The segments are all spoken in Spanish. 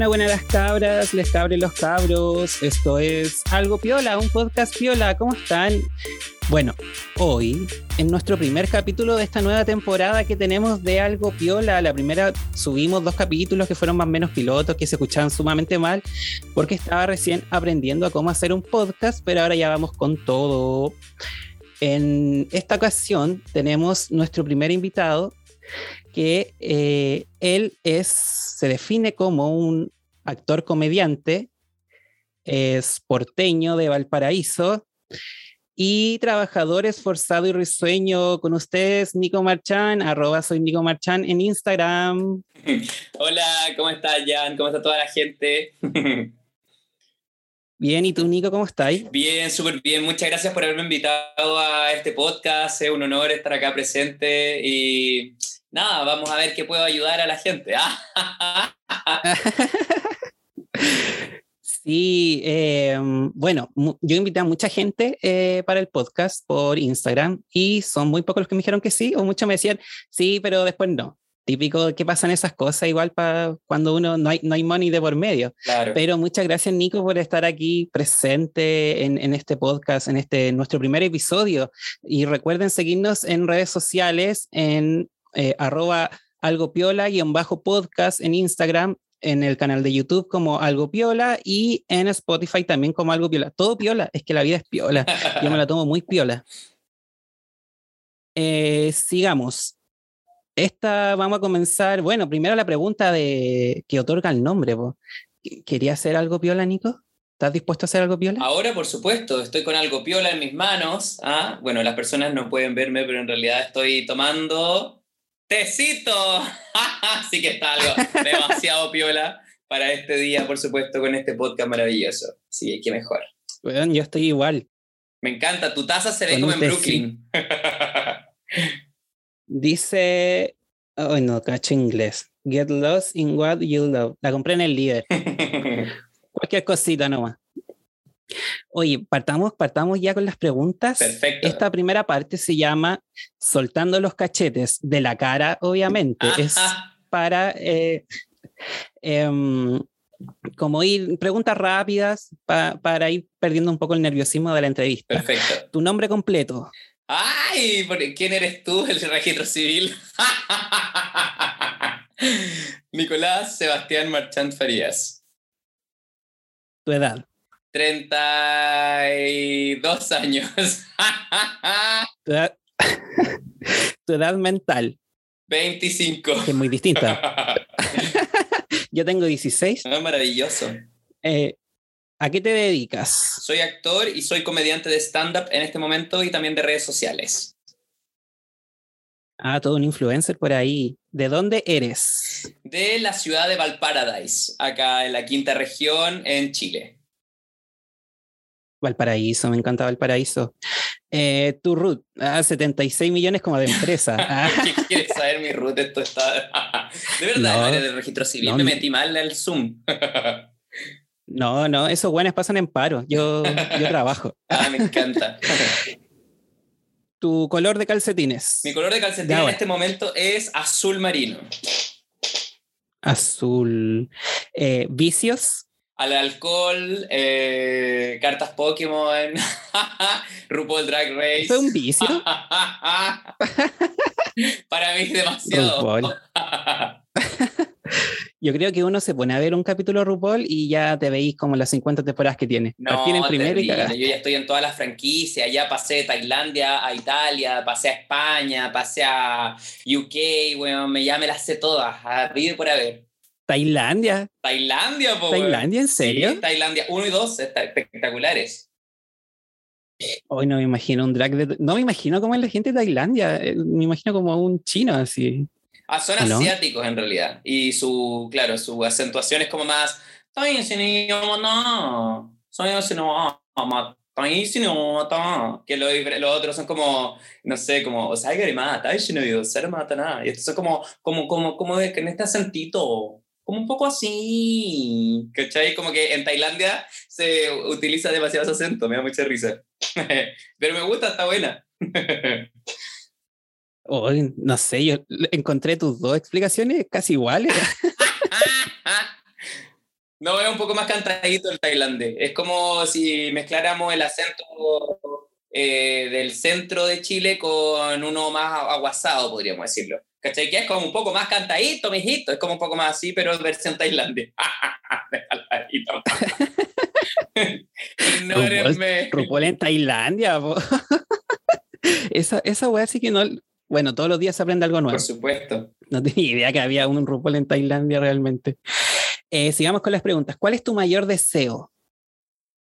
Buena, buena las cabras, les cabre los cabros. Esto es Algo Piola, un podcast Piola. ¿Cómo están? Bueno, hoy, en nuestro primer capítulo de esta nueva temporada que tenemos de Algo Piola, la primera subimos dos capítulos que fueron más o menos pilotos, que se escuchaban sumamente mal, porque estaba recién aprendiendo a cómo hacer un podcast, pero ahora ya vamos con todo. En esta ocasión tenemos nuestro primer invitado, que eh, él es, se define como un actor comediante, es porteño de Valparaíso y trabajador esforzado y risueño con ustedes, Nico Marchán, arroba soy Nico Marchán en Instagram. Hola, ¿cómo estás, Jan? ¿Cómo está toda la gente? Bien, ¿y tú, Nico, cómo estás? Bien, súper bien. Muchas gracias por haberme invitado a este podcast. Es un honor estar acá presente y nada, vamos a ver qué puedo ayudar a la gente. sí, em, bueno, yo invité a mucha gente eh, para el podcast por Instagram y son muy pocos los que me dijeron que sí, o muchos me decían sí, pero después no. Típico que pasan esas cosas igual para cuando uno no hay, no hay money de por medio. Pero muchas gracias Nico por estar aquí presente en, en este podcast, en este nuestro primer episodio. Y recuerden seguirnos en redes sociales, en eh, arroba algo piola y en bajo podcast en Instagram, en el canal de YouTube como algo piola y en Spotify también como algo piola. Todo piola, es que la vida es piola. Yo me la tomo muy piola. Eh, sigamos. Esta vamos a comenzar. Bueno, primero la pregunta de que otorga el nombre. ¿Quería hacer algo piola, Nico? ¿Estás dispuesto a hacer algo piola? Ahora, por supuesto, estoy con algo piola en mis manos. ¿ah? Bueno, las personas no pueden verme, pero en realidad estoy tomando ¡Tecito! Así que está algo demasiado piola para este día, por supuesto, con este podcast maravilloso. Sí, qué mejor. Bueno, yo estoy igual. Me encanta, tu taza se ve como en Brooklyn. Dice, oh no, cacho inglés. Get lost in what you love. La compré en el líder. Cualquier cosita nomás. Oye, partamos, partamos ya con las preguntas. Perfecto. Esta primera parte se llama Soltando los cachetes de la cara, obviamente. Es para eh, em, como ir, preguntas rápidas para ir perdiendo un poco el nerviosismo de la entrevista. Perfecto. Tu nombre completo. ¡Ay! ¿Quién eres tú, el registro civil? Nicolás Sebastián Marchant Farías. Tu edad. 32 años. tu, edad, mental. 25. Que es muy distinta. Yo tengo 16. Ah, maravilloso. Eh, ¿A qué te dedicas? Soy actor y soy comediante de stand-up en este momento y también de redes sociales. Ah, todo un influencer por ahí. ¿De dónde eres? De la ciudad de Valparadise, acá en la quinta región, en Chile. Valparaíso, me encanta Valparaíso. Eh, tu root, ah, 76 millones como de empresa. ¿Qué quieres saber mi root? Esto está. de verdad, no, registro civil me metí mal al Zoom. no, no, esos buenos pasan en paro. Yo, yo trabajo. ah, me encanta. tu color de calcetines. Mi color de calcetines en este momento es azul marino. Azul. Eh, ¿Vicios? Al alcohol, eh, cartas Pokémon, RuPaul Drag Race. ¿Fue un vicio? Para mí es demasiado. Yo creo que uno se pone a ver un capítulo RuPaul y ya te veis como las 50 temporeras que tiene. No, primero y yo ya estoy en todas las franquicias, ya pasé de Tailandia a Italia, pasé a España, pasé a UK, bueno, me, ya me las sé todas, a pedir por haber. Tailandia. Tailandia, po, ¿Tailandia, en serio? Sí, Tailandia 1 y 2, espectaculares. Hoy no me imagino un drag de... No me imagino como es la gente de Tailandia, eh, me imagino como un chino así. Ah, son asiáticos en realidad. Y su, claro, su acentuación es como más... Que los otros son como, no sé, como, o sea, y estos son como, como, como, como en este acentito como un poco así, ¿cachai? Como que en Tailandia se utiliza demasiado ese acento, me da mucha risa. Pero me gusta, está buena. no sé, yo encontré tus dos explicaciones casi iguales. No, es un poco más cantadito el tailandés. Es como si mezcláramos el acento eh, del centro de Chile con uno más aguasado, podríamos decirlo. ¿Cachai? Que es como un poco más cantadito, mijito. Es como un poco más así, pero versión tailandés. Ignórenme. RuPaul en Tailandia, esa, esa wea sí que no. Bueno, todos los días se aprende algo nuevo. Por supuesto. No tenía idea que había un RuPaul en Tailandia realmente. Eh, sigamos con las preguntas. ¿Cuál es tu mayor deseo?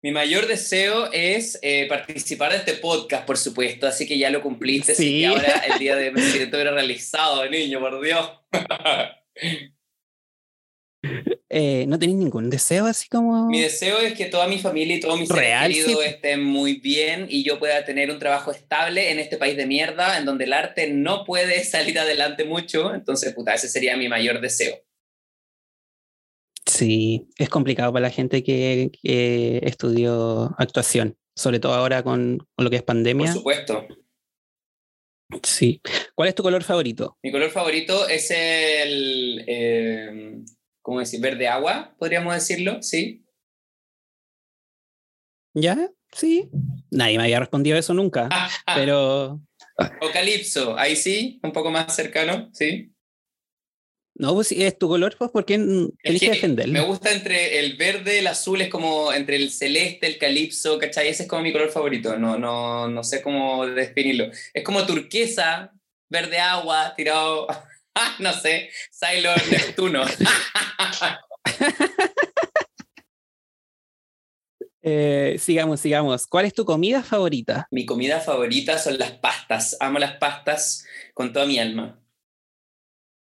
Mi mayor deseo es eh, participar de este podcast, por supuesto, así que ya lo cumpliste, sí. y ahora el día de me siento realizado, niño, por Dios. Eh, ¿No tenéis ningún deseo así como...? Mi deseo es que toda mi familia y todos mis seres queridos estén muy bien y yo pueda tener un trabajo estable en este país de mierda, en donde el arte no puede salir adelante mucho. Entonces, puta, ese sería mi mayor deseo. Sí, es complicado para la gente que, estudió actuación, sobre todo ahora con, lo que es pandemia. Por supuesto. Sí. ¿Cuál es tu color favorito? Mi color favorito es el, eh, ¿cómo decir? Verde agua, podríamos decirlo, ¿sí? ¿Ya? Sí. Nadie me había respondido eso nunca, pero... O calipso, ahí sí, un poco más cercano, ¿sí? No, pues si es tu color, pues ¿por qué elige defenderlo? Me gusta entre el verde, el azul, es como entre el celeste, el calipso, ¿cachai? Ese es como mi color favorito, no, no, no sé cómo definirlo. Es como turquesa, verde agua, tirado, no sé, Sailor Neptuno. Eh, sigamos, sigamos. ¿Cuál es tu comida favorita? Mi comida favorita son las pastas. Amo las pastas con toda mi alma.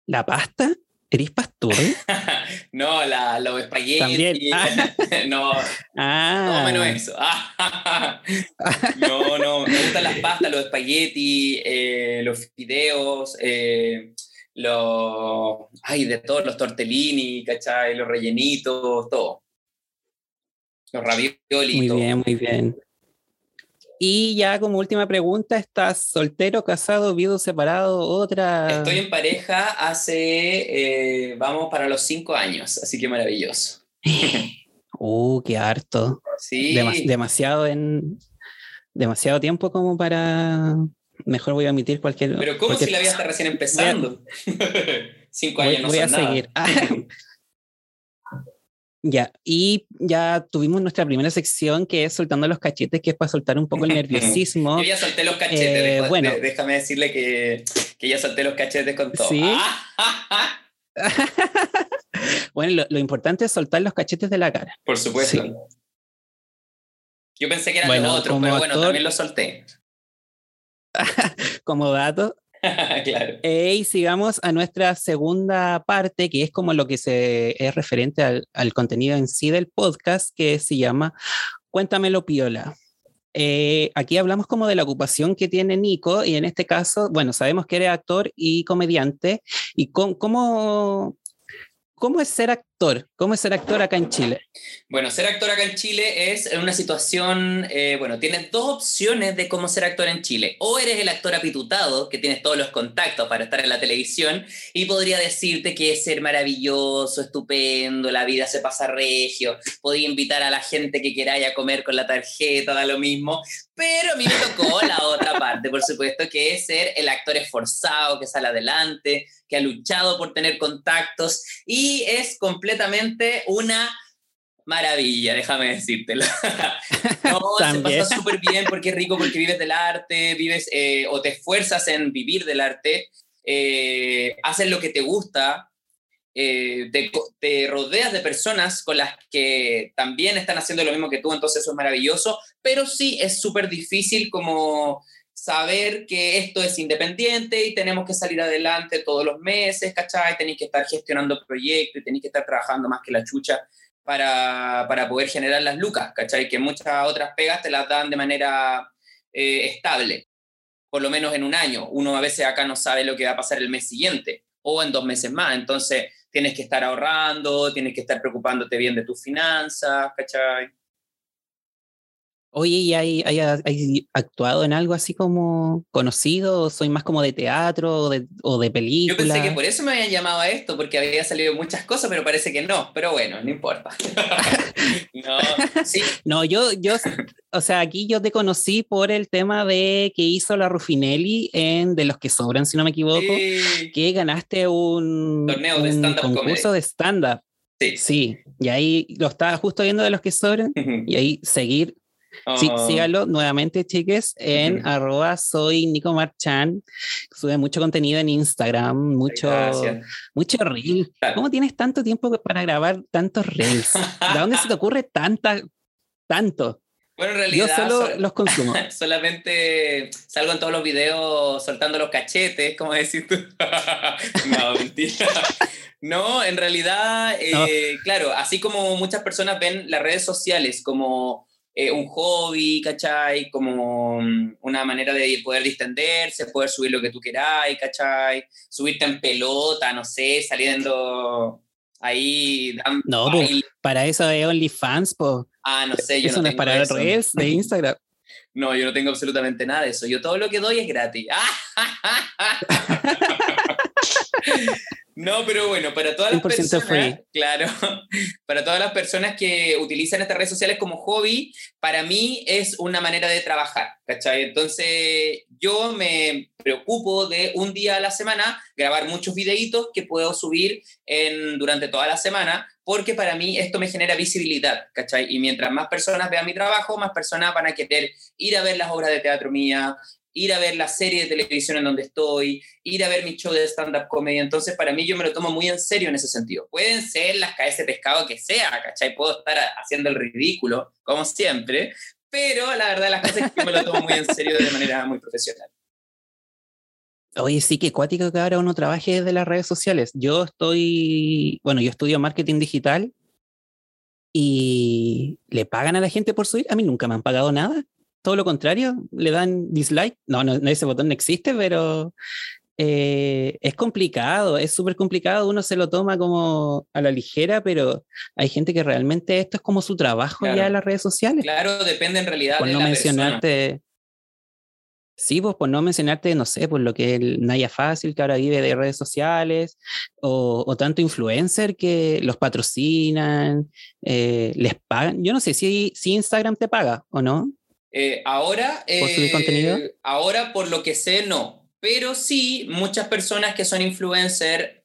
¿La pasta? ¿Eres pastor? no, la, los espaguetis. También. no, ah. no menos eso. no, no, me gustan las pastas, los espaguetis, eh, los fideos, eh, los. Ay, de todos, los tortellini, ¿cachai? Los rellenitos, todo. Los ravioli. Muy bien, muy bien. Y ya como última pregunta, ¿estás soltero, casado, viudo, separado, otra? Estoy en pareja hace, eh, vamos para los cinco años, así que maravilloso. uh, qué harto. Sí. demasiado en, demasiado tiempo como para, mejor voy a omitir cualquier... Pero ¿cómo si la vida está recién empezando? cinco años no voy a seguir. Ya, y ya tuvimos nuestra primera sección que es soltando los cachetes, que es para soltar un poco el nerviosismo. Yo ya solté los cachetes, eh, bueno. déjame decirle que, que, ya solté los cachetes con todo. Sí. bueno, lo, importante es soltar los cachetes de la cara. Por supuesto. Yo pensé que eran bueno, los otros, pero bueno, también los solté. como dato, y sigamos a nuestra segunda parte, que es como lo que se, es referente al, contenido en sí del podcast, que se llama Cuéntamelo Piola. Eh, aquí hablamos como de la ocupación que tiene Nico y en este caso, bueno, sabemos que eres actor y comediante y cómo, ¿Cómo es ser actor? ¿Cómo es ser actor acá en Chile? Bueno, ser actor acá en Chile es una situación, eh, bueno, tienes dos opciones de cómo ser actor en Chile. O eres el actor apitutado, que tienes todos los contactos para estar en la televisión, y podría decirte que es ser maravilloso, estupendo, la vida se pasa regio, podía invitar a la gente que queráis a comer con la tarjeta, da lo mismo, pero a mí me tocó la otra parte, por supuesto, que es ser el actor esforzado, que sale adelante, que ha luchado por tener contactos y es completamente una maravilla, déjame decírtelo. no, se pasa súper bien porque es rico, porque vives del arte, vives eh, o te esfuerzas en vivir del arte, eh, haces lo que te gusta, eh, te, te, rodeas de personas con las que también están haciendo lo mismo que tú, entonces eso es maravilloso, pero sí es súper difícil como saber que esto es independiente y tenemos que salir adelante todos los meses, ¿cachai? Tenéis que estar gestionando proyectos y tenéis que estar trabajando más que la chucha para, para, poder generar las lucas, ¿cachai? Que muchas otras pegas te las dan de manera eh, estable, por lo menos en un año. Uno a veces acá no sabe lo que va a pasar el mes siguiente o en dos meses más, entonces tienes que estar ahorrando, tienes que estar preocupándote bien de tus finanzas, ¿cachai? Oye, ¿y hay, hay, hay actuado en algo así como conocido? ¿Soy más como de teatro o de, o de película? Yo pensé que por eso me habían llamado a esto, porque había salido muchas cosas, pero parece que no. Pero bueno, no importa. no, sí. no, yo, yo, o sea, aquí yo te conocí por el tema de que hizo la Rufinelli en De los que sobran, si no me equivoco, que ganaste un, Torneo de un concurso de stand-up. Sí. sí, y ahí lo estaba justo viendo de los que sobran, y ahí seguir Sí, Oh, síganlo nuevamente, chiques, en Ujú. arroba soy Nico Marchan. Sube mucho contenido en Instagram, mucho, Gracias. mucho reel. Claro. ¿Cómo tienes tanto tiempo para grabar tantos reels? ¿De dónde se te ocurre tanta, tanto? Bueno, en Yo realidad solo sol- los consumo. solamente salgo en todos los videos soltando los cachetes, como decís tú. no, mentira. No, en realidad, eh, claro, así como muchas personas ven las redes sociales como eh, un hobby, ¿cachai? Como mm, una manera de poder distenderse, poder subir lo que tú queráis, ¿cachai? Subirte en pelota, no sé, saliendo ahí. No, baile. para eso es OnlyFans, po. Ah, no sé, yo Eso no no es para eso. reels de Instagram. No, yo no tengo absolutamente nada de eso. Yo todo lo que doy es gratis. No, pero bueno, para todas las 100% personas, free. claro, para todas las personas que utilizan estas redes sociales como hobby, para mí es una manera de trabajar, ¿cachai? Entonces, yo me preocupo de un día a la semana grabar muchos videitos que puedo subir en, durante toda la semana, porque para mí esto me genera visibilidad, ¿cachai? Y mientras más personas vean mi trabajo, más personas van a querer ir a ver las obras de teatro mía, ir a ver la serie de televisión en donde estoy, ir a ver mi show de stand-up comedy. Entonces, para mí, yo me lo tomo muy en serio en ese sentido. Pueden ser las cabezas de pescado que sea, ¿cachai? Puedo estar haciendo el ridículo, como siempre, pero la verdad, las cosas es que me lo tomo muy en serio de manera muy profesional. Oye, sí, que cuático que ahora uno trabaje desde las redes sociales. Yo estoy, bueno, yo estudio marketing digital y le pagan a la gente por subir. A mí nunca me han pagado nada. Todo lo contrario, le dan dislike. No, no, no, ese botón no existe, pero eh, es complicado, es súper complicado. Uno se lo toma como a la ligera, pero hay gente que realmente esto es como su trabajo Claro. ya en las redes sociales. Claro, depende en realidad por de no la persona. mencionarte. Sí, pues por no mencionarte, no sé, por lo que el Naya Fácil, que ahora vive de redes sociales, o, o tanto influencer que los patrocinan, eh, les pagan. Yo no sé si, si Instagram te paga o no. Eh, ahora, ¿Por subir eh, contenido? ahora, por lo que sé, no. Pero sí, muchas personas que son influencers,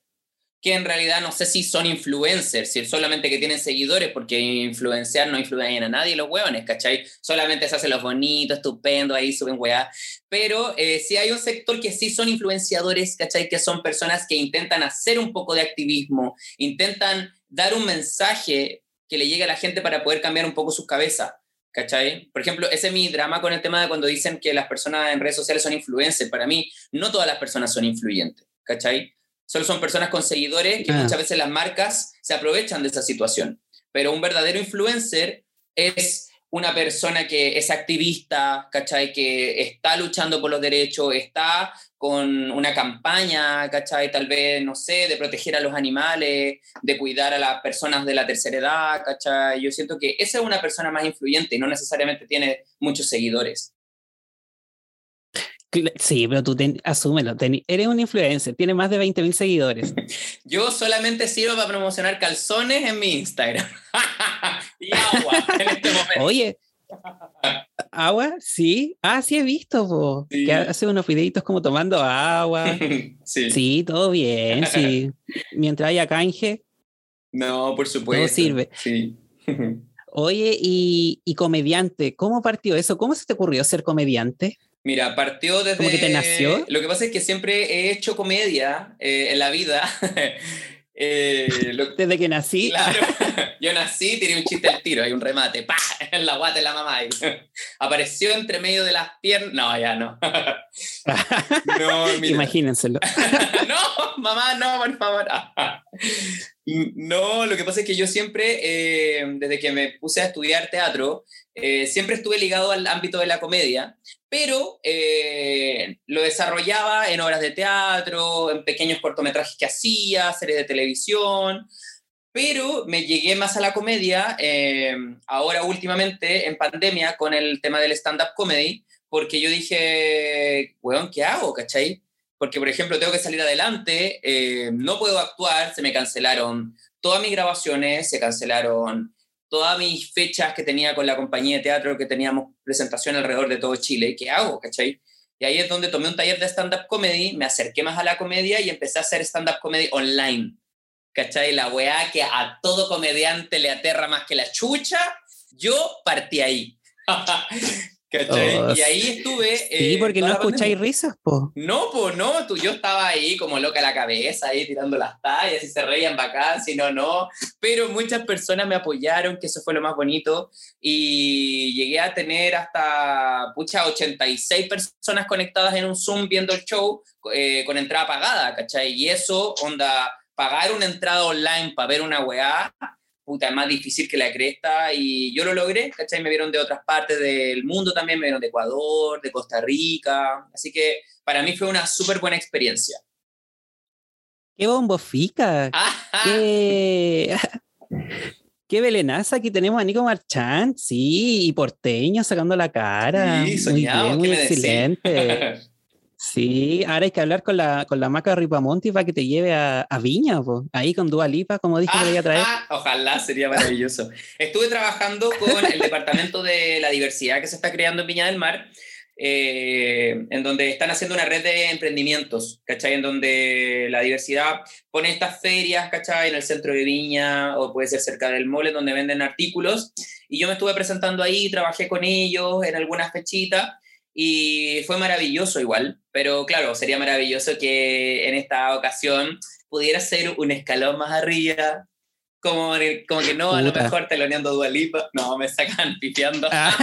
que en realidad no sé si son influencers, si solamente que tienen seguidores, porque influenciar no influyen a nadie los hueones, ¿cachai? Solamente se hacen los bonitos, estupendos, ahí suben weá. Pero eh, sí hay un sector que sí son influenciadores, ¿cachai? Que son personas que intentan hacer un poco de activismo, intentan dar un mensaje que le llegue a la gente para poder cambiar un poco sus cabezas. ¿Cachai? Por ejemplo, ese es mi drama con el tema de cuando dicen que las personas en redes sociales son influencers. Para mí, no todas las personas son influyentes, ¿cachai? Solo son personas con seguidores que Ah. muchas veces las marcas se aprovechan de esa situación. Pero un verdadero influencer es una persona que es activista, ¿cachai? Que está luchando por los derechos, está con una campaña, ¿cachai? Tal vez, no sé, de proteger a los animales, de cuidar a las personas de la tercera edad, ¿cachai? Yo siento que esa es una persona más influyente y no necesariamente tiene muchos seguidores. Sí, pero tú ten- asúmelo. ten- eres un influencer, tienes más de 20 mil seguidores. Yo solamente sirvo para promocionar calzones en mi Instagram. y agua en este momento. Oye, agua, sí. Ah, sí he visto, po, Sí. que hace unos videitos como tomando agua. sí. Sí, todo bien, sí. Mientras haya canje. No, por supuesto. sirve. Sí. Oye, y, y comediante, ¿cómo partió eso? ¿Cómo se te ocurrió ser comediante? Mira, partió desde... ¿Cómo que te nació? Lo que pasa es que siempre he hecho comedia eh, en la vida. Eh, lo- Desde que nací. Claro, yo nací, tiré un chiste al tiro, hay un remate, ¡pa! En la guata de la mamá. y apareció entre medio de las piernas. No, ya no. No, mira. Imagínenselo. no, mamá, no, por favor. No, lo que pasa es que yo siempre, eh, desde que me puse a estudiar teatro, eh, siempre estuve ligado al ámbito de la comedia, pero eh, lo desarrollaba en obras de teatro, en pequeños cortometrajes que hacía, series de televisión, pero me llegué más a la comedia eh, ahora últimamente en pandemia con el tema del stand-up comedy, porque yo dije, weón, ¿qué hago? ¿Cachai? Porque, por ejemplo, tengo que salir adelante, eh, no puedo actuar, se me cancelaron todas mis grabaciones, se cancelaron todas mis fechas que tenía con la compañía de teatro, que teníamos presentación alrededor de todo Chile. ¿Qué hago? ¿Cachai? Y ahí es donde tomé un taller de stand-up comedy, me acerqué más a la comedia y empecé a hacer stand-up comedy online. ¿Cachai? La weá que a todo comediante le aterra más que la chucha, yo partí ahí. ¿Cachai? Oh, y ahí estuve. Sí, eh, porque no escucháis risas, po. No, pues no, tú, yo estaba ahí como loca la cabeza, ahí tirando las tallas y se reían bacán, si no, no. Pero muchas personas me apoyaron, que eso fue lo más bonito. Y llegué a tener hasta, pucha, 86 personas conectadas en un Zoom viendo el show eh, con entrada pagada, ¿cachai? Y eso, onda, pagar una entrada online para ver una weá, puta, es más difícil que la cresta y yo lo logré, ¿cachai? Me vieron de otras partes del mundo también, me vieron de Ecuador, de Costa Rica, así que para mí fue una súper buena experiencia. ¡Qué bombofica! Ajá. ¡Qué... ¡Qué belenaza! Aquí tenemos a Nico Marchand, sí, y porteño sacando la cara. Sí, muy soñado, bien, ¿qué muy me decís? excelente. Sí, ahora hay que hablar con la, con la maca Ripamonti para que te lleve a, a Viña, po. ahí con Dua Lipa, como dijo que le iba a traer. Ajá, ojalá, sería maravilloso. Estuve trabajando con el Departamento de la Diversidad que se está creando en Viña del Mar, eh, en donde están haciendo una red de emprendimientos, ¿cachai? En donde la diversidad pone estas ferias, ¿cachai? En el centro de Viña o puede ser cerca del mole donde venden artículos. Y yo me estuve presentando ahí, trabajé con ellos en algunas fechitas y fue maravilloso igual, pero claro, sería maravilloso que en esta ocasión pudiera ser un escalón más arriba, como, como que no, a lo mejor teloneando Dualipa, no, me sacan pifiando. Ah.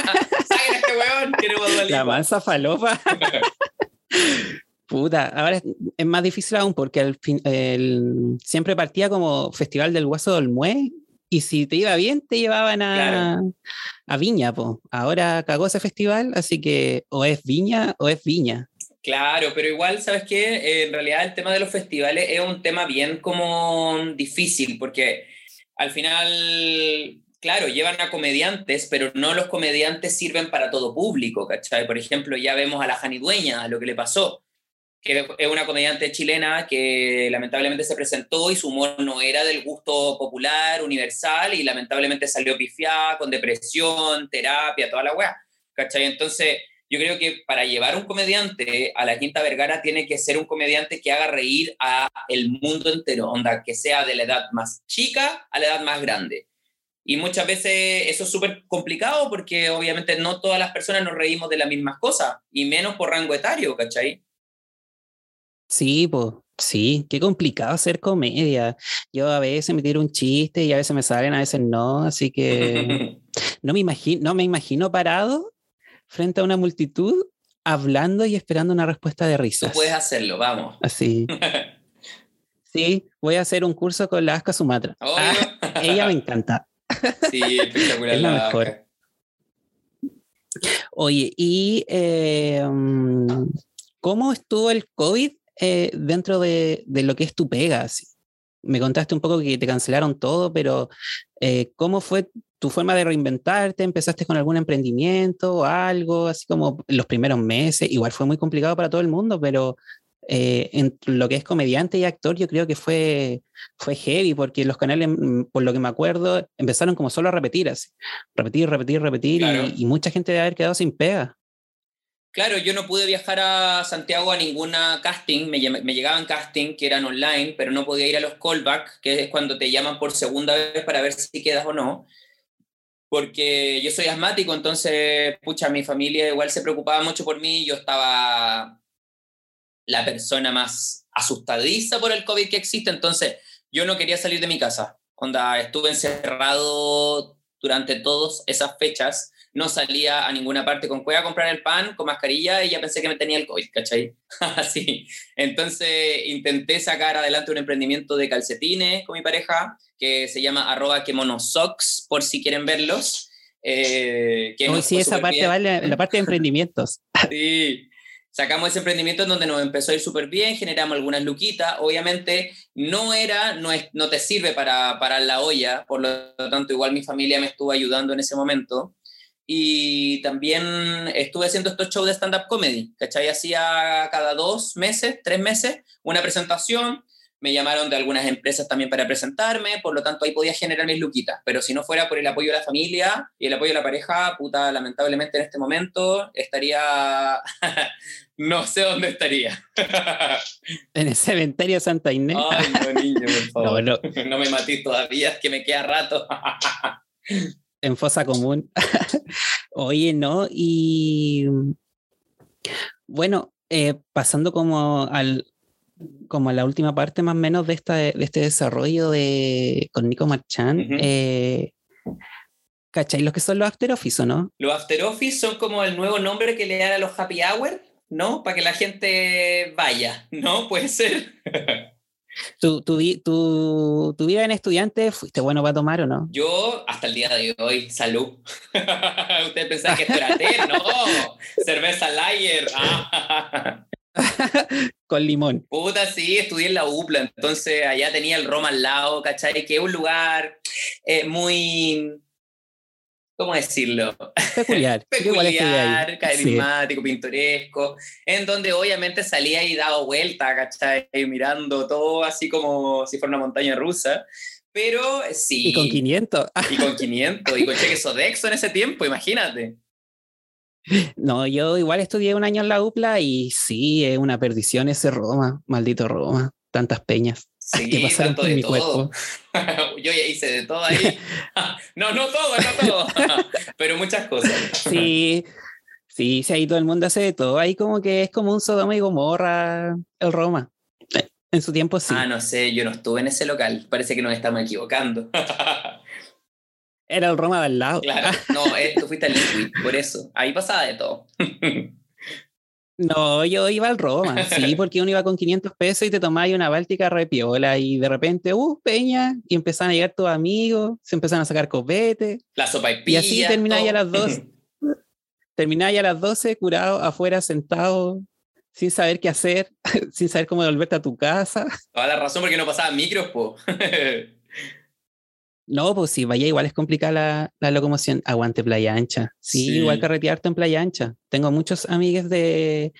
¡Saquen a este weón! Queremos Dua La mansa falopa. Puta, ahora es, es más difícil aún porque al fin, el- siempre partía como Festival del Hueso del Mue y si te iba bien te llevaban a, Claro. a Viña, po. Ahora cagó ese festival, así que o es Viña o es Viña. Claro, pero igual, ¿sabes qué? Eh, en realidad el tema de los festivales es un tema bien como difícil, porque al final, claro, llevan a comediantes, pero no los comediantes sirven para todo público, ¿cachai? Por ejemplo, ya vemos a la Jani Dueña, lo que le pasó, que es una comediante chilena que lamentablemente se presentó y su humor no era del gusto popular, universal, y lamentablemente salió pifiada, con depresión, terapia, toda la weá, ¿cachai? Entonces yo creo que para llevar un comediante a la Quinta Vergara tiene que ser un comediante que haga reír a el mundo entero, onda, que sea de la edad más chica a la edad más grande. Y muchas veces eso es súper complicado porque obviamente no todas las personas nos reímos de las mismas cosas, y menos por rango etario, ¿cachai? Sí, pues, sí, qué complicado hacer comedia. Yo a veces me tiro un chiste y a veces me salen, a veces no, así que no me imagino, no me imagino parado frente a una multitud hablando y esperando una respuesta de Tú risas. puedes hacerlo, vamos. Así. Sí, voy a hacer un curso con la Aska Sumatra. Obvio. Ah, ella me encanta. Sí, espectacular. Es la la mejor. vaca. Oye, ¿y eh, cómo estuvo el COVID eh, dentro de, de lo que es tu pega? Me contaste un poco que te cancelaron todo, pero eh, ¿cómo fue tu forma de reinventarte? ¿Empezaste con algún emprendimiento o algo, así como los primeros meses? Igual fue muy complicado para todo el mundo, pero eh, en lo que es comediante y actor, yo creo que fue, fue heavy, porque los canales, mm, por lo que me acuerdo, empezaron como solo a repetir, así. Repetir, repetir, repetir, Claro. y, y mucha gente debe haber quedado sin pega. Claro, yo no pude viajar a Santiago a ninguna casting, me, llegaban casting que eran online, pero no podía ir a los callback, que es cuando te llaman por segunda vez para ver si quedas o no. Porque yo soy asmático, entonces, pucha, mi familia igual se preocupaba mucho por mí, yo estaba la persona más asustadiza por el COVID que existe, entonces yo no quería salir de mi casa. Onda, estuve encerrado durante todas esas fechas no salía a ninguna parte con cueva a comprar el pan con mascarilla y ya pensé que me tenía el COVID, ¿cachai? Así. Entonces intenté sacar adelante un emprendimiento de calcetines con mi pareja que se llama arroba kemonosocks, por si quieren verlos. Eh, que nos sí, esa parte bien. vale, la parte de emprendimientos. Sí, Sacamos ese emprendimiento en donde nos empezó a ir súper bien, generamos algunas luquitas. Obviamente no era, no, es, no te sirve para parar la olla, por lo tanto igual mi familia me estuvo ayudando en ese momento. Y también estuve haciendo estos shows de stand-up comedy, ¿cachai? Hacía cada dos meses, tres meses, una presentación me llamaron de algunas empresas también para presentarme, por lo tanto ahí podía generar mis luquitas, pero si no fuera por el apoyo de la familia y el apoyo de la pareja, puta, lamentablemente en este momento estaría, no sé dónde estaría. en el cementerio Santa Inés. Ay, no, niño, por favor. No, no. no me maté todavía, es que me queda rato. En fosa común. Oye, ¿no? Y bueno, eh, pasando como al, como la última parte más o menos de, esta, de este desarrollo de, con Nico Marchand, eh, ¿cachai? Los que son los After Office, ¿o no? Los After Office son como el nuevo nombre que le dan a los Happy Hour, ¿no? Para que la gente vaya, ¿no? Puede ser. ¿Tu, tu, tu, tu vida en estudiante fuiste bueno para tomar o no? Yo, hasta el día de hoy, salud. Usted pensaba que té, no. Cerveza Lager. Ah. Con limón. Puta, sí, estudié en la UPLA, entonces allá tenía el Roma al lado, ¿cachai? Que es un lugar eh, muy... ¿Cómo decirlo? Peculiar. Peculiar, carismático, pintoresco, en donde obviamente salía y daba vuelta, ¿cachai? Mirando todo así como si fuera una montaña rusa. Pero sí. Y con 500. Y con 500. y con cheque Sodexo en ese tiempo, imagínate. No, yo igual estudié un año en la UPLA y sí, es una perdición ese Roma, maldito Roma, tantas peñas. Sí, tanto de mi todo. Cuerpo. yo ya hice de todo ahí. no, no todo, no todo, pero muchas cosas. sí, sí, sí, ahí todo el mundo hace de todo. Ahí como que es como un Sodoma y Gomorra el Roma. En su tiempo sí. Ah, no sé, yo no estuve en ese local. Parece que nos estamos equivocando. Era el Roma del lado. Claro, no, eh, tú fuiste al Liquid, por eso. Ahí pasaba de todo. No, yo iba al Roma, sí, porque uno iba con 500 pesos y te tomaba una báltica repiola y de repente, uh, peña, y empezaban a llegar tus amigos, se empezaron a sacar copete. La sopa y Y así terminaba ya a las 12. terminaba ya a las 12 curado afuera sentado sin saber qué hacer, sin saber cómo devolverte a tu casa. Toda la razón porque no pasaban micros, po. No, pues sí, vaya, igual es complicada la, locomoción. Aguante Playa Ancha. Sí, igual carretearte en Playa Ancha. Tengo muchos amigos de,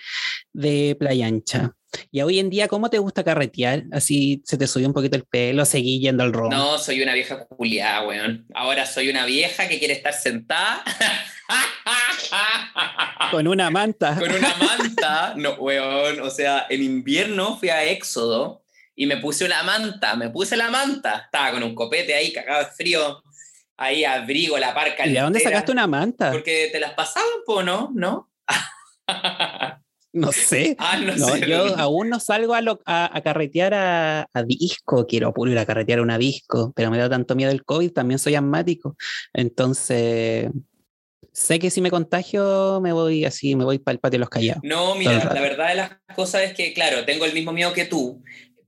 de Playa Ancha. Y hoy en día, ¿cómo te gusta carretear? Así se te subió un poquito el pelo, seguí yendo al ron. No, soy una vieja culiada, weón. Ahora soy una vieja que quiere estar sentada. Con una manta. Con una manta. No, weón. O sea, en invierno fui a Éxodo y me puse una manta, me puse la manta, estaba con un copete ahí, cagado de frío, ahí abrigo la parca. ¿Y de dónde sacaste una manta? Porque te las pasaban, po, ¿no? ¿No? no sé. Ah, no, sé. Yo aún no salgo a, a, carretear a, disco, quiero puro ir a carretear a una disco, pero me da tanto miedo el COVID, también soy asmático. Entonces, sé que si me contagio me voy así, me voy para el patio de los callados. No, mira, la verdad de las cosas es que, claro, tengo el mismo miedo que tú,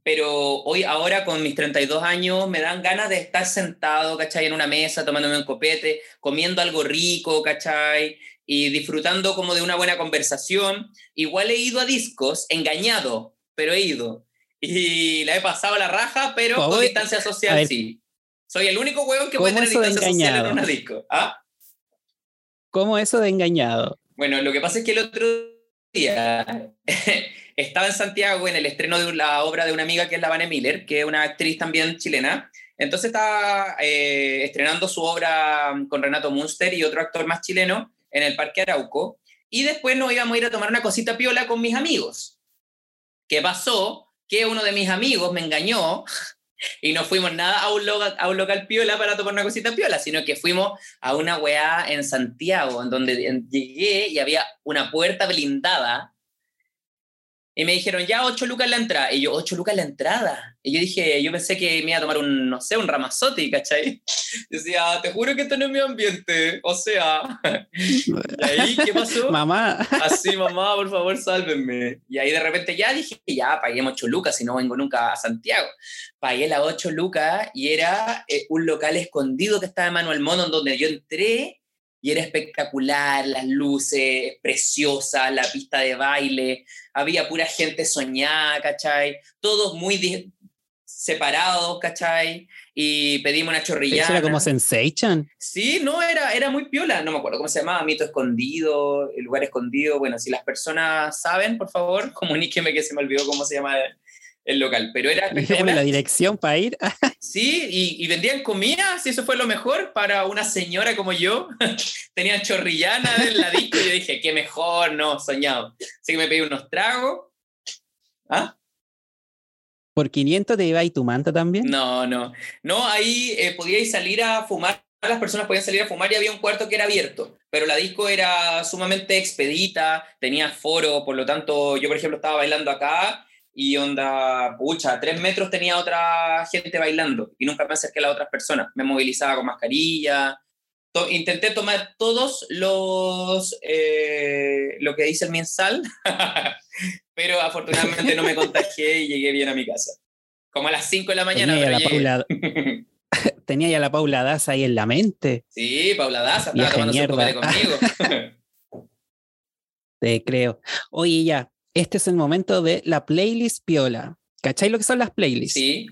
pero hoy, ahora con mis 32 años, me dan ganas de estar sentado, ¿cachai? En una mesa, tomándome un copete, comiendo algo rico, ¿cachai? Y disfrutando como de una buena conversación. Igual he ido a discos, engañado, pero he ido. Y la he pasado a la raja, pero con distancia social sí. Soy el único huevón que puede tener distancia social en una disco. ¿Ah? ¿Cómo eso de engañado? Bueno, lo que pasa es que el otro día estaba en Santiago en el estreno de la obra de una amiga que es la Vane Miller, que es una actriz también chilena. Entonces estaba eh, estrenando su obra con Renato Munster y otro actor más chileno en el Parque Arauco. Y después nos íbamos a ir a tomar una cosita piola con mis amigos. ¿Qué pasó? Que uno de mis amigos me engañó y no fuimos nada a un, local, a un local piola para tomar una cosita piola, sino que fuimos a una weá en Santiago, en donde llegué y había una puerta blindada y me dijeron, ya, ocho lucas la entrada. Y yo, ocho lucas la entrada. Y yo dije, yo pensé que me iba a tomar un, no sé, un ramazote, ¿cachai? Decía, te juro que esto no es mi ambiente. O sea, ¿y ahí qué pasó? Mamá. Así, mamá, por favor, sálvenme. Y ahí de repente ya dije, ya, paguemos ocho lucas, si no vengo nunca a Santiago. Pagué las ocho lucas y era eh, un local escondido que estaba en Manuel Mono, donde yo entré y era espectacular, las luces preciosas, la pista de baile, había pura gente soñada, ¿cachai? Todos muy separados, ¿cachai? Y pedimos una chorrillana. ¿Eso era como Sensation? Sí, no, era, era muy piola, no me acuerdo cómo se llamaba, Mito Escondido, el lugar escondido. Bueno, si las personas saben, por favor, comuníqueme que se me olvidó cómo se llama el local, pero era... la dirección para ir. sí, y, vendían comida, si eso fue lo mejor para una señora como yo. Tenían chorrillana en la disco y yo dije, qué mejor, no, soñado. Así que me pedí unos tragos. ¿Ah? ¿Por 500 te iba y tu manta también? No, no. No, ahí eh, podíais salir a fumar, las personas podían salir a fumar y había un cuarto que era abierto, pero la disco era sumamente expedita, tenía foro, por lo tanto yo por ejemplo estaba bailando acá y onda, pucha, a tres metros tenía otra gente bailando y nunca me acerqué a las otras personas. Me movilizaba con mascarilla. intenté tomar todos los, eh, lo que dice el mensal, pero afortunadamente no me contagié y llegué bien a mi casa. Como a las 5 de la mañana. Tenía, ya la, Paula, tenía ya la Paula Daza ahí en la mente. Sí, Paula Daza, estaba tomando su conmigo. Te creo. Oye, ya, este es el momento de la playlist piola. ¿Cacháis lo que son las playlists? Sí.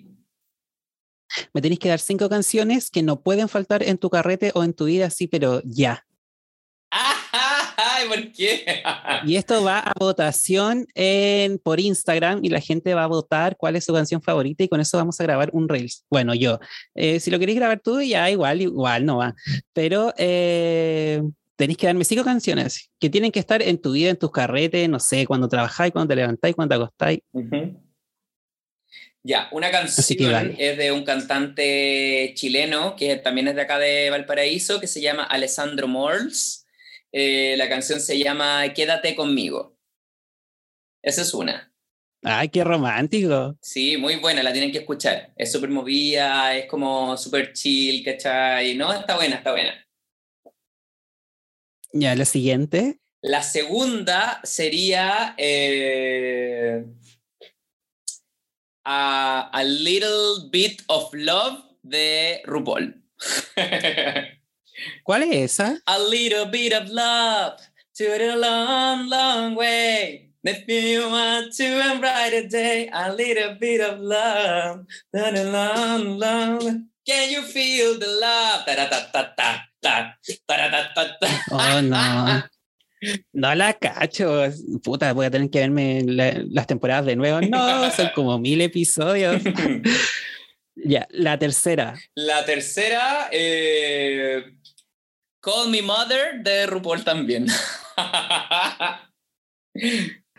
Me tenéis que dar cinco canciones que no pueden faltar en tu carrete o en tu vida, sí, pero ya. Ay, ¿por qué? y esto va a votación en, por Instagram y la gente va a votar cuál es su canción favorita y con eso vamos a grabar un Reels. Bueno, yo. Eh, si lo queréis grabar tú, ya igual, igual no va. Pero eh, tenéis que darme cinco canciones que tienen que estar en tu vida, en tus carretes, no sé, cuando trabajáis, cuando te levantáis, cuando te acostáis. Ya, una canción es de un cantante chileno que también es de acá de Valparaíso, que se llama Alessandro Morls. Eh, la canción se llama Quédate conmigo. Esa es una. Ay, qué romántico. Sí, muy buena, la tienen que escuchar. Es súper movida, es como súper chill, ¿cachai? No, está buena, está buena. Ya, la siguiente. La segunda sería eh, a, Little Bit of Love de RuPaul. ¿Cuál es esa? A Little Bit of Love to the long, long way. If you want to a brighter day, a little bit of love, to the long, long. Can you feel the love? Ta ta ta ta. Oh, no. No la cacho. Puta, voy a tener que verme las temporadas de nuevo. No, son como mil episodios. ya, la tercera. La tercera, eh, Call Me Mother de RuPaul también.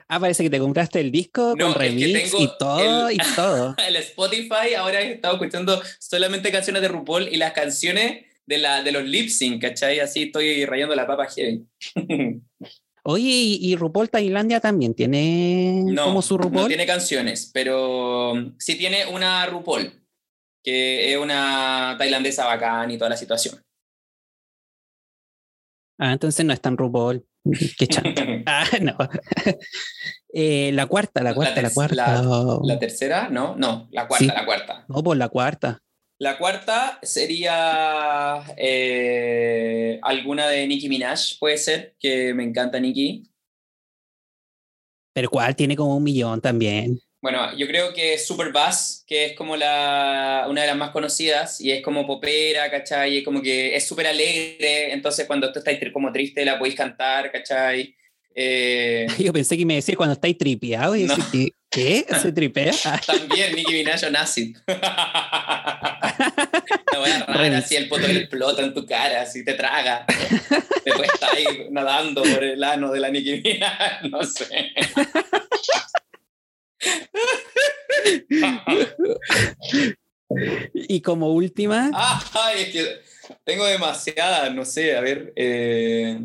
Ah, parece que te compraste el disco con remix y todo, y todo. El Spotify, ahora he estado escuchando solamente canciones de RuPaul y las canciones de, la, de los lip sync, ¿cachai? Así estoy rayando la papa heavy. Oye, ¿y, RuPaul Tailandia también tiene como su RuPaul? No tiene canciones, pero sí tiene una RuPaul, que es una tailandesa bacán y toda la situación. Ah, entonces no es tan RuPaul. Qué chanta. ah, no. Eh, la cuarta, la cuarta, la, cuarta. La, tercera? No, no, la cuarta, la cuarta. No, pues la cuarta. La cuarta sería eh, alguna de Nicki Minaj, puede ser, que me encanta Nicki. Pero ¿cuál? Tiene como un millón también. Bueno, yo creo que Super Bass, que es como la, una de las más conocidas, y es como popera, ¿cachai? Y es como que es súper alegre, entonces cuando tú estás como triste la podéis cantar, ¿cachai? Eh, yo pensé que me decías cuando estáis tripeado y ¿qué? ¿Se tripea? También Nicki Minaj o Nazi. Te voy a agarrar así el poto explota en tu cara, así te traga. Después está ahí nadando por el ano de la Nicki Minaj, no sé. y como última. Ay, es que tengo demasiadas, no sé, a ver. Eh,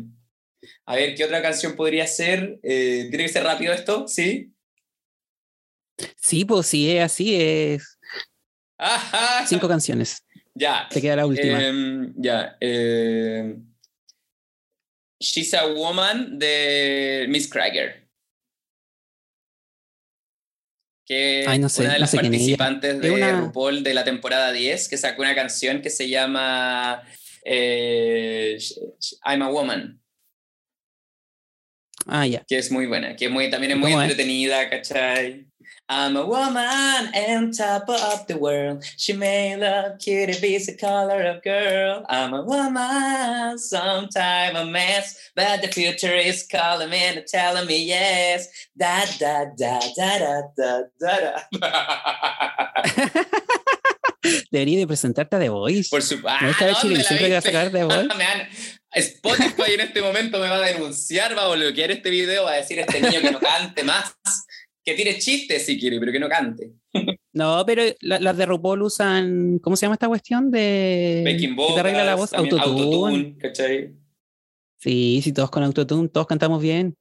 a ver, ¿qué otra canción podría ser? Eh, ¿Tiene que ser rápido esto? ¿Sí? Sí, pues sí, es así, es. Cinco canciones. Ya. Te queda la última. Em, ya. Eh, She's a Woman de Miss Krager. Que Ay, no sé, una de las participantes de RuPaul de la temporada 10, que sacó una canción que se llama eh, I'm a Woman. Ah, ya. Que es muy buena, que es muy, también es muy entretenida, ¿cachai? I'm a woman on top of the world. She may look cute, be the color of girl. I'm a woman, sometime a mess, but the future is calling me and telling me yes. Da da da da da da da. da. Debería de presentarte a The Voice. Por supuesto. ¿No ah, Chile siempre que va a sacar The Voice? Spotify en este momento me va a denunciar, va a bloquear este video, va a decir este niño que no cante más, que tire chistes si quiere, pero que no cante. No, pero las de RuPaul usan, ¿cómo se llama esta cuestión? De Baking te arregla la voz, autotune. autotune ¿cachai? Sí, sí, todos con autotune, todos cantamos bien.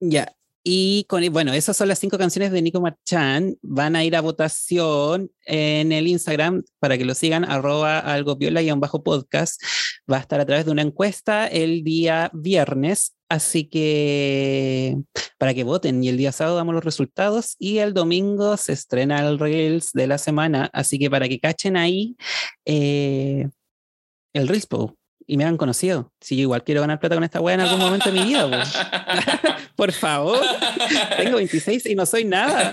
Ya, y con, bueno, esas son las cinco canciones de Nico Marchán. Van a ir a votación en el Instagram para que lo sigan, arroba algo viola y bajo podcast. Va a estar a través de una encuesta el día viernes. Así que para que voten y el día sábado damos los resultados y el domingo se estrena el Reels de la semana. Así que para que cachen ahí eh, el Reels y me han conocido. Si yo igual quiero ganar plata con esta weá en algún momento de mi vida, por favor. Tengo 26 y no soy nada.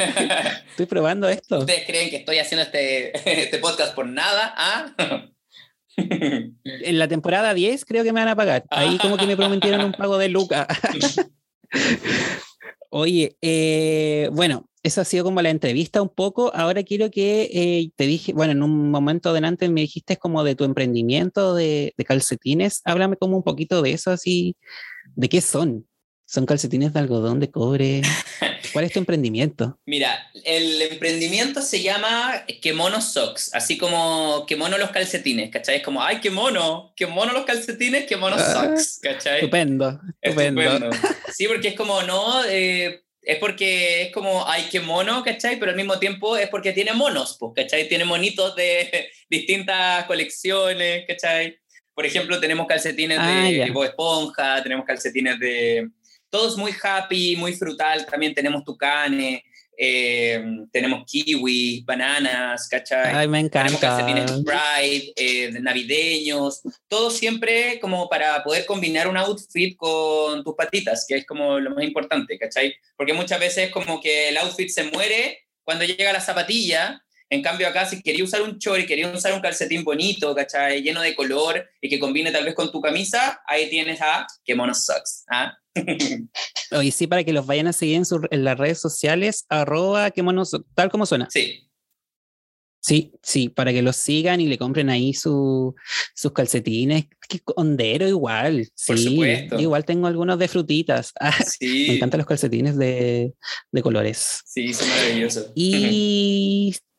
Estoy probando esto. ¿Ustedes creen que estoy haciendo este, este podcast por nada? ¿Ah? En la temporada 10 creo que me van a pagar. Ahí como que me prometieron un pago de Luca. Oye, eh, bueno, eso ha sido como la entrevista un poco. Ahora quiero que eh, te dije, bueno, en un momento adelante me dijiste como de tu emprendimiento de, calcetines. Háblame como un poquito de eso, así, ¿de qué son? ¿Son calcetines de algodón, de cobre? ¿Cuál es tu emprendimiento? Mira, el emprendimiento se llama Que Mono Socks, así como Que Mono los calcetines, ¿cachai? Es como, ay, qué mono, qué mono los calcetines, qué mono ah, socks, ¿cachai? Estupendo, estupendo. Sí, porque es como, no, eh, es porque es como, ay, qué mono, ¿cachai? Pero al mismo tiempo es porque tiene monos, pues, ¿cachai? Tiene monitos de distintas colecciones, ¿cachai? Por ejemplo, tenemos calcetines ah, de tipo esponja, tenemos calcetines de... Todos muy happy, muy frutal, también tenemos tucanes, eh, tenemos kiwi, bananas, ¿cachai? Ay, me encanta. Tenemos calcetines Pride, eh, navideños, todo siempre como para poder combinar un outfit con tus patitas, que es como lo más importante, ¿cachai? Porque muchas veces como que el outfit se muere cuando llega la zapatilla, en cambio acá si quería usar un short y quería usar un calcetín bonito, ¿cachai? Lleno de color y que combine tal vez con tu camisa, ahí tienes a que mono sucks, ¿ah? Oye, sí, para que los vayan a seguir en, las redes sociales, arroba que tal como suena. Sí. Sí, sí, para que los sigan y le compren ahí sus calcetines. Que hondero igual. Por sí, supuesto. Igual tengo algunos de frutitas. Ah, sí. Me encantan los calcetines de, de colores. Sí, son maravillosos. Y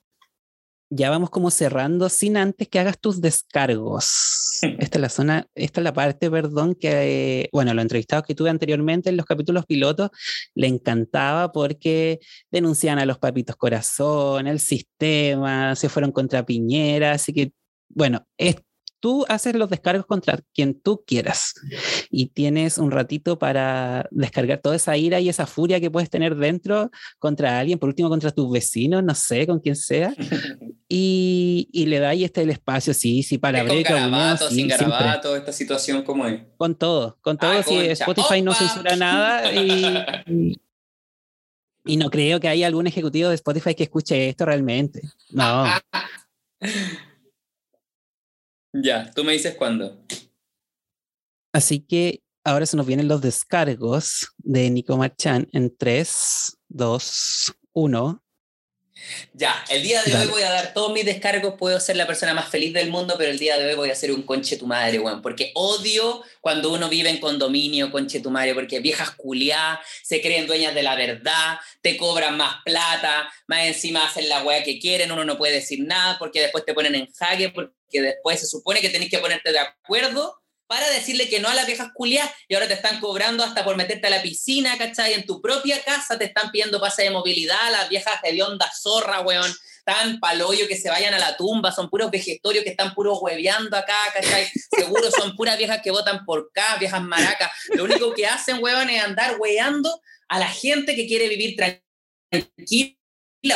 ya vamos como cerrando sin antes que hagas tus descargos. Esta es la zona, esta es la parte, perdón, que, bueno, los entrevistados que tuve anteriormente en los capítulos pilotos le encantaba porque denuncian a los papitos corazón, el sistema, se fueron contra Piñera, así que, bueno, es tú haces los descargos contra quien tú quieras y tienes un ratito para descargar toda esa ira y esa furia que puedes tener dentro contra alguien, por último contra tus vecinos, no sé, con quien sea, y, y le dais este el espacio, sí, sí, para Con garabato, sin garabato, esta situación como es. Con todo, con todo, si Spotify no censura nada y, y no creo que haya algún ejecutivo de Spotify que escuche esto realmente. No. Ya, tú me dices cuándo. Así que ahora se nos vienen los descargos de Nico Marchán en 3, 2, 1. Ya, el día de hoy voy a dar todos mis descargos, puedo ser la persona más feliz del mundo, pero el día de hoy voy a ser un conche tu madre, weón, porque odio cuando uno vive en condominio, conche tu madre, porque viejas culiadas se creen dueñas de la verdad, te cobran más plata, más encima hacen la weá que quieren, uno no puede decir nada, porque después te ponen en jaque, porque después se supone que tenés que ponerte de acuerdo para decirle que no a las viejas culias y ahora te están cobrando hasta por meterte a la piscina, ¿cachai? En tu propia casa te están pidiendo pase de movilidad, las viejas de onda zorra, weón, tan paloyo que se vayan a la tumba, son puros vegetorios que están puros hueveando acá, ¿cachai? Seguro son puras viejas que votan por acá, viejas maracas. Lo único que hacen, weón, es andar weando a la gente que quiere vivir tranquila,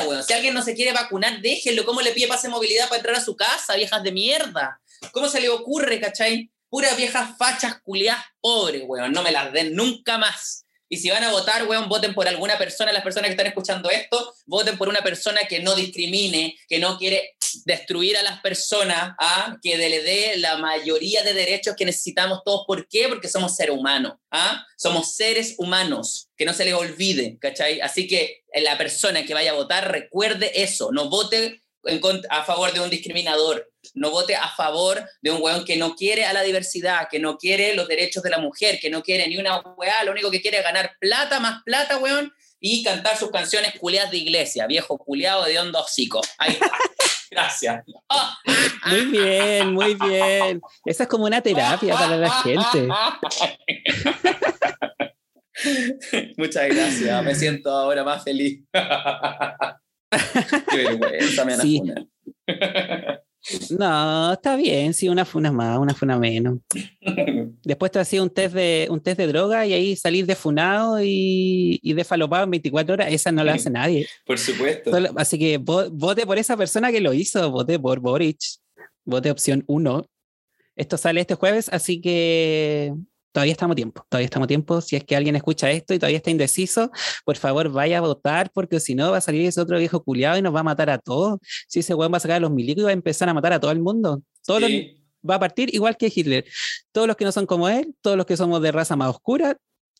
weón. Si alguien no se quiere vacunar, déjenlo. ¿Cómo le pide pase de movilidad para entrar a su casa, viejas de mierda? ¿Cómo se le ocurre, cachai? Puras viejas fachas culiadas pobres, weón. No me las den nunca más. Y si van a votar, weón, voten por alguna persona, las personas que están escuchando esto, voten por una persona que no discrimine, que no quiere destruir a las personas, ¿ah? que le dé la mayoría de derechos que necesitamos todos. ¿Por qué? Porque somos seres humanos, ¿ah? Somos seres humanos, que no se les olvide, ¿cachai? Así que la persona que vaya a votar, recuerde eso, no vote a favor de un discriminador, no vote a favor de un weón que no quiere a la diversidad, que no quiere los derechos de la mujer, que no quiere ni una weá, lo único que quiere es ganar plata, más plata, weón, y cantar sus canciones culiadas de iglesia, viejo culiado de hondo hocico. Ahí está. Gracias. Muy bien, muy bien. Esa es como una terapia para la gente. Muchas gracias, me siento ahora más feliz. Qué vergüenza, me sí. No, está bien, sí, una funa más, una funa menos. Después te hacía un test de un test de droga y ahí salir de funado y, y de falopado en 24 horas, esa no la hace nadie. Por supuesto. así que vote por esa persona que lo hizo, vote por Boric, vote opción 1. Esto sale este jueves, así que todavía estamos a tiempo, todavía estamos a tiempo. Si es que alguien escucha esto y todavía está indeciso, por favor vaya a votar, porque si no va a salir ese otro viejo culiado y nos va a matar a todos. Si ese weón va a sacar a los milicos y va a empezar a matar a todo el mundo. Todo va a partir igual que Hitler. Todos los que no son como él, todos los que somos de raza más oscura,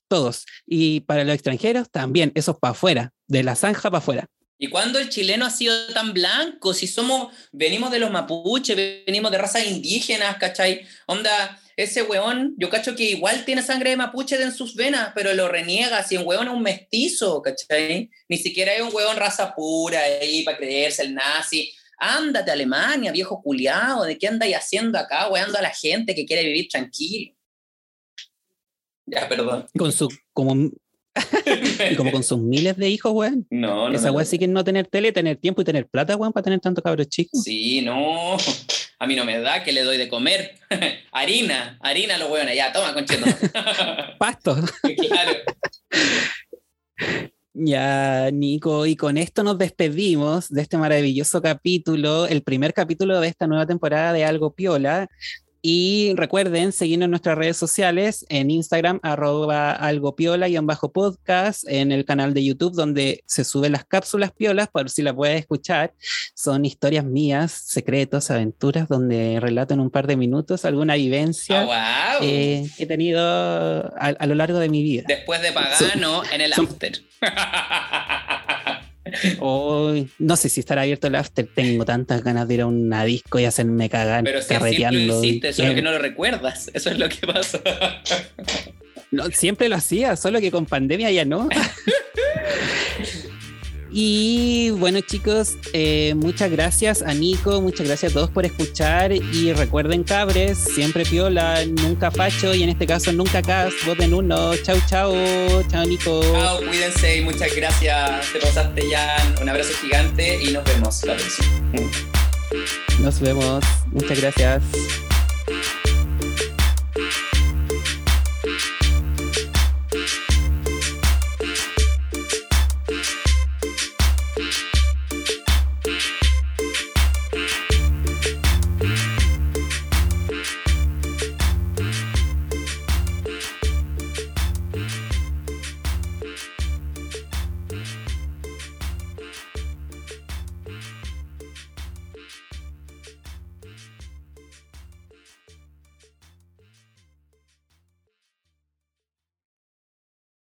todos. Y para los extranjeros también, esos para afuera, de la zanja para afuera. ¿Y cuándo el chileno ha sido tan blanco? Si somos, venimos de los mapuches, venimos de razas indígenas, ¿cachai? Onda, ese weón, yo cacho que igual tiene sangre de mapuche en sus venas, pero lo reniega, si un weón es un mestizo, ¿cachai? Ni siquiera es un weón raza pura ahí para creerse el nazi. Ándate a Alemania, viejo culiado, ¿de qué andáis haciendo acá, weando a la gente que quiere vivir tranquilo? Ya, perdón. Con su, y como con sus miles de hijos, weón. No, no. Esa weón sí que no tener tele, tener tiempo y tener plata, weón, para tener tantos cabros chicos. Sí, no. A mí no me da que le doy de comer. harina, harina los weones. Ya, toma, conchito. Pasto. claro. Ya, Nico, y con esto nos despedimos de este maravilloso capítulo, el primer capítulo de esta nueva temporada de Algo Piola. Y recuerden seguirnos en nuestras redes sociales, en Instagram, arroba algo piola y en bajo podcast, en el canal de YouTube donde se suben las cápsulas piolas, por si las puedes escuchar. Son historias mías, secretos, aventuras, donde relato en un par de minutos alguna vivencia oh, que he tenido a, lo largo de mi vida. Después de Pagano, en el after. Hoy, no sé si estará abierto el after. Tengo tantas ganas de ir a una disco y hacerme cagar. Pero si siempre lo hiciste, solo que no lo recuerdas. Eso es lo que pasa. No, siempre lo hacía, solo que con pandemia ya no. Y bueno chicos, eh, muchas gracias a Nico, muchas gracias a todos por escuchar y recuerden cabres, siempre piola, nunca facho y en este caso nunca cas, voten uno, chau chau, chao Nico. Chao, cuídense y muchas gracias, te pasaste ya, un abrazo gigante y nos vemos la próxima. Nos vemos, muchas gracias.